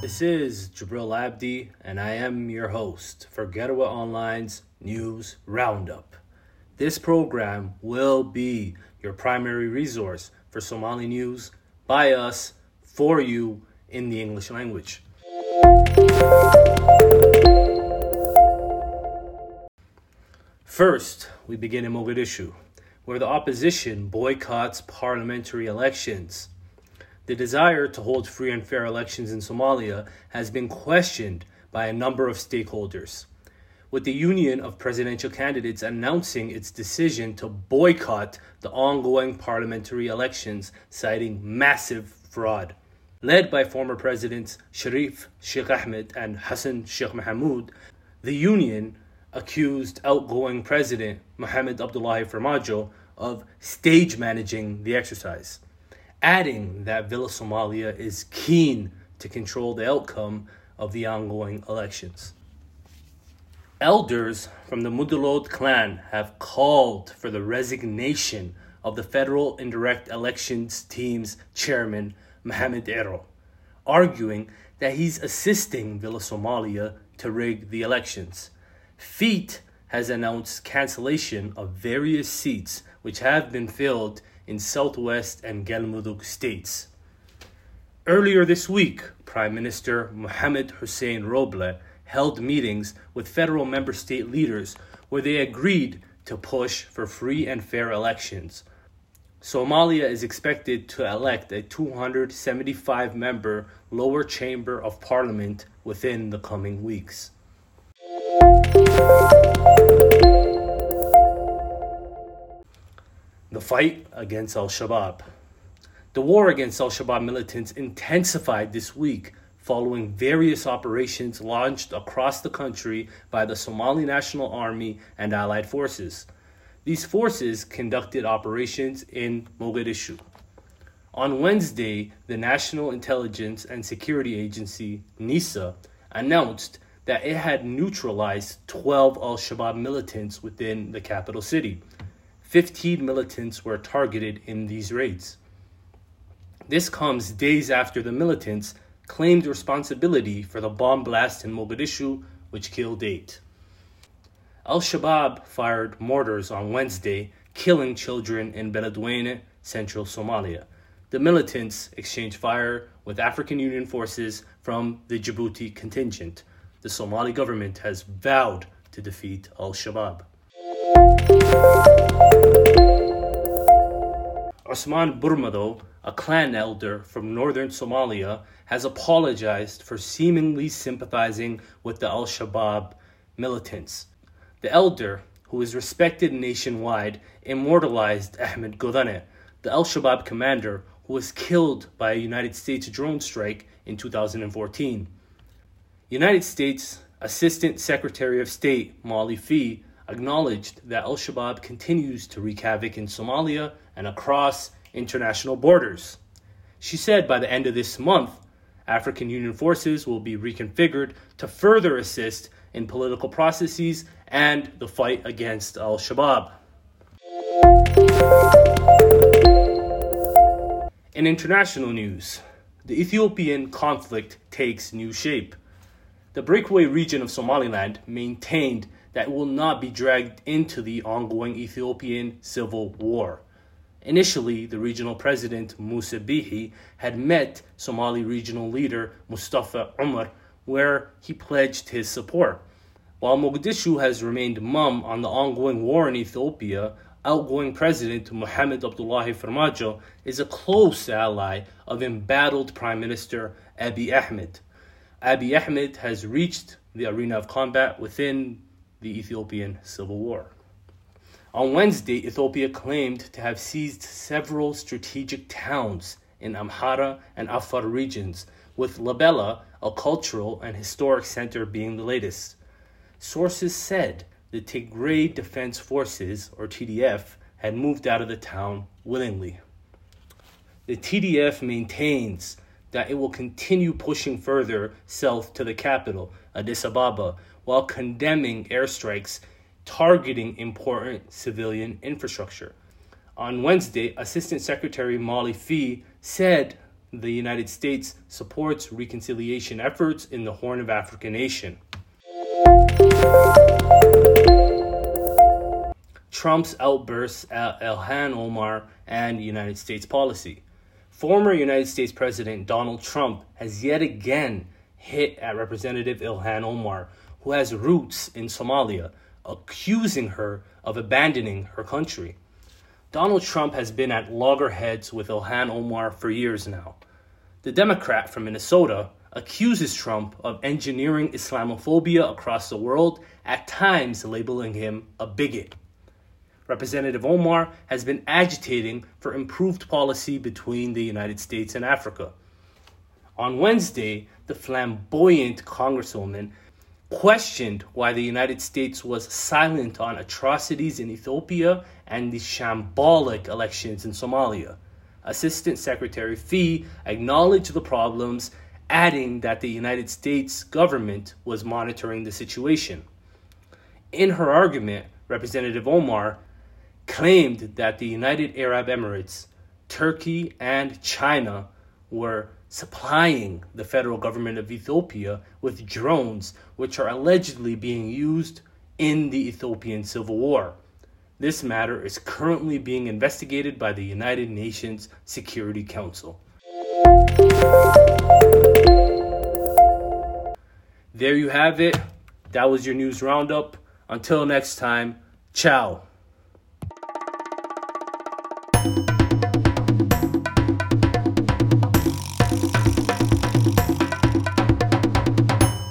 This is Jabril Abdi, and I am your host for Garowe Online's News Roundup. This program will be your primary resource for Somali news by us for you in the English language. First, we begin in Mogadishu, where the opposition boycotts parliamentary elections. The desire to hold free and fair elections in Somalia has been questioned by a number of stakeholders, with the Union of Presidential Candidates announcing its decision to boycott the ongoing parliamentary elections, citing massive fraud. Led by former presidents Sharif Sheikh Ahmed and Hassan Sheikh Mohamud, the union accused outgoing president Mohamed Abdullahi Farmajo of stage managing the exercise, adding that Villa Somalia is keen to control the outcome of the ongoing elections. Elders from the Mudalod clan have called for the resignation of the federal indirect elections team's chairman Mohamed Irro, arguing that he's assisting Villa Somalia to rig the elections. FIET has announced cancellation of various seats which have been filled in Southwest and Galmudug states. Earlier this week, Prime Minister Mohamed Hussein Roble held meetings with federal member state leaders where they agreed to push for free and fair elections. Somalia is expected to elect a 275 member lower chamber of parliament within the coming weeks. The fight against Al Shabaab. The war against Al Shabaab militants intensified this week following various operations launched across the country by the Somali National Army and allied forces. These forces conducted operations in Mogadishu. On Wednesday, the National Intelligence and Security Agency, NISA, announced that it had neutralized 12 al Shabaab militants within the capital city. 15 militants were targeted in these raids. This comes days after the militants claimed responsibility for the bomb blast in Mogadishu, which killed eight. Al Shabaab fired mortars on Wednesday, killing children in Beledweyne, central Somalia. The militants exchanged fire with African Union forces from the Djibouti contingent the Somali government has vowed to defeat al Shabaab. Osman Burmado, a clan elder from northern Somalia, has apologized for seemingly sympathizing with the al Shabaab militants. The elder, who is respected nationwide, immortalized Ahmed Godane, the al Shabaab commander who was killed by a United States drone strike in 2014. United States Assistant Secretary of State Molly Phee acknowledged that Al Shabaab continues to wreak havoc in Somalia and across international borders. She said by the end of this month, African Union forces will be reconfigured to further assist in political processes and the fight against Al Shabaab. In international news, the Ethiopian conflict takes new shape. The breakaway region of Somaliland maintained that will not be dragged into the ongoing Ethiopian civil war. Initially, the regional president Musa Bihi had met Somali regional leader Mustafa Umar, where he pledged his support. While Mogadishu has remained mum on the ongoing war in Ethiopia, outgoing president Mohamed Abdullahi Farmajo is a close ally of embattled Prime Minister Abiy Ahmed. Abiy Ahmed has reached the arena of combat within the Ethiopian civil war. On Wednesday, Ethiopia claimed to have seized several strategic towns in Amhara and Afar regions, with Lalibela, a cultural and historic center, being the latest. Sources said the Tigray Defense Forces, or TDF, had moved out of the town willingly. The TDF maintains that it will continue pushing further south to the capital, Addis Ababa, while condemning airstrikes targeting important civilian infrastructure. On Wednesday, Assistant Secretary Molly Phee said the United States supports reconciliation efforts in the Horn of Africa nation. Trump's outbursts at Ilhan Omar and United States policy. Former United States President Donald Trump has yet again hit at Representative Ilhan Omar, who has roots in Somalia, accusing her of abandoning her country. Donald Trump has been at loggerheads with Ilhan Omar for years now. The Democrat from Minnesota accuses Trump of engineering Islamophobia across the world, at times labeling him a bigot. Representative Omar has been agitating for improved policy between the United States and Africa. On Wednesday, the flamboyant Congresswoman questioned why the United States was silent on atrocities in Ethiopia and the shambolic elections in Somalia. Assistant Secretary Phee acknowledged the problems, adding that the United States government was monitoring the situation. In her argument, Representative Omar claimed that the United Arab Emirates, Turkey, and China were supplying the federal government of Ethiopia with drones, which are allegedly being used in the Ethiopian civil war. This matter is currently being investigated by the United Nations Security Council. There you have it. That was your news roundup. Until next time, ciao.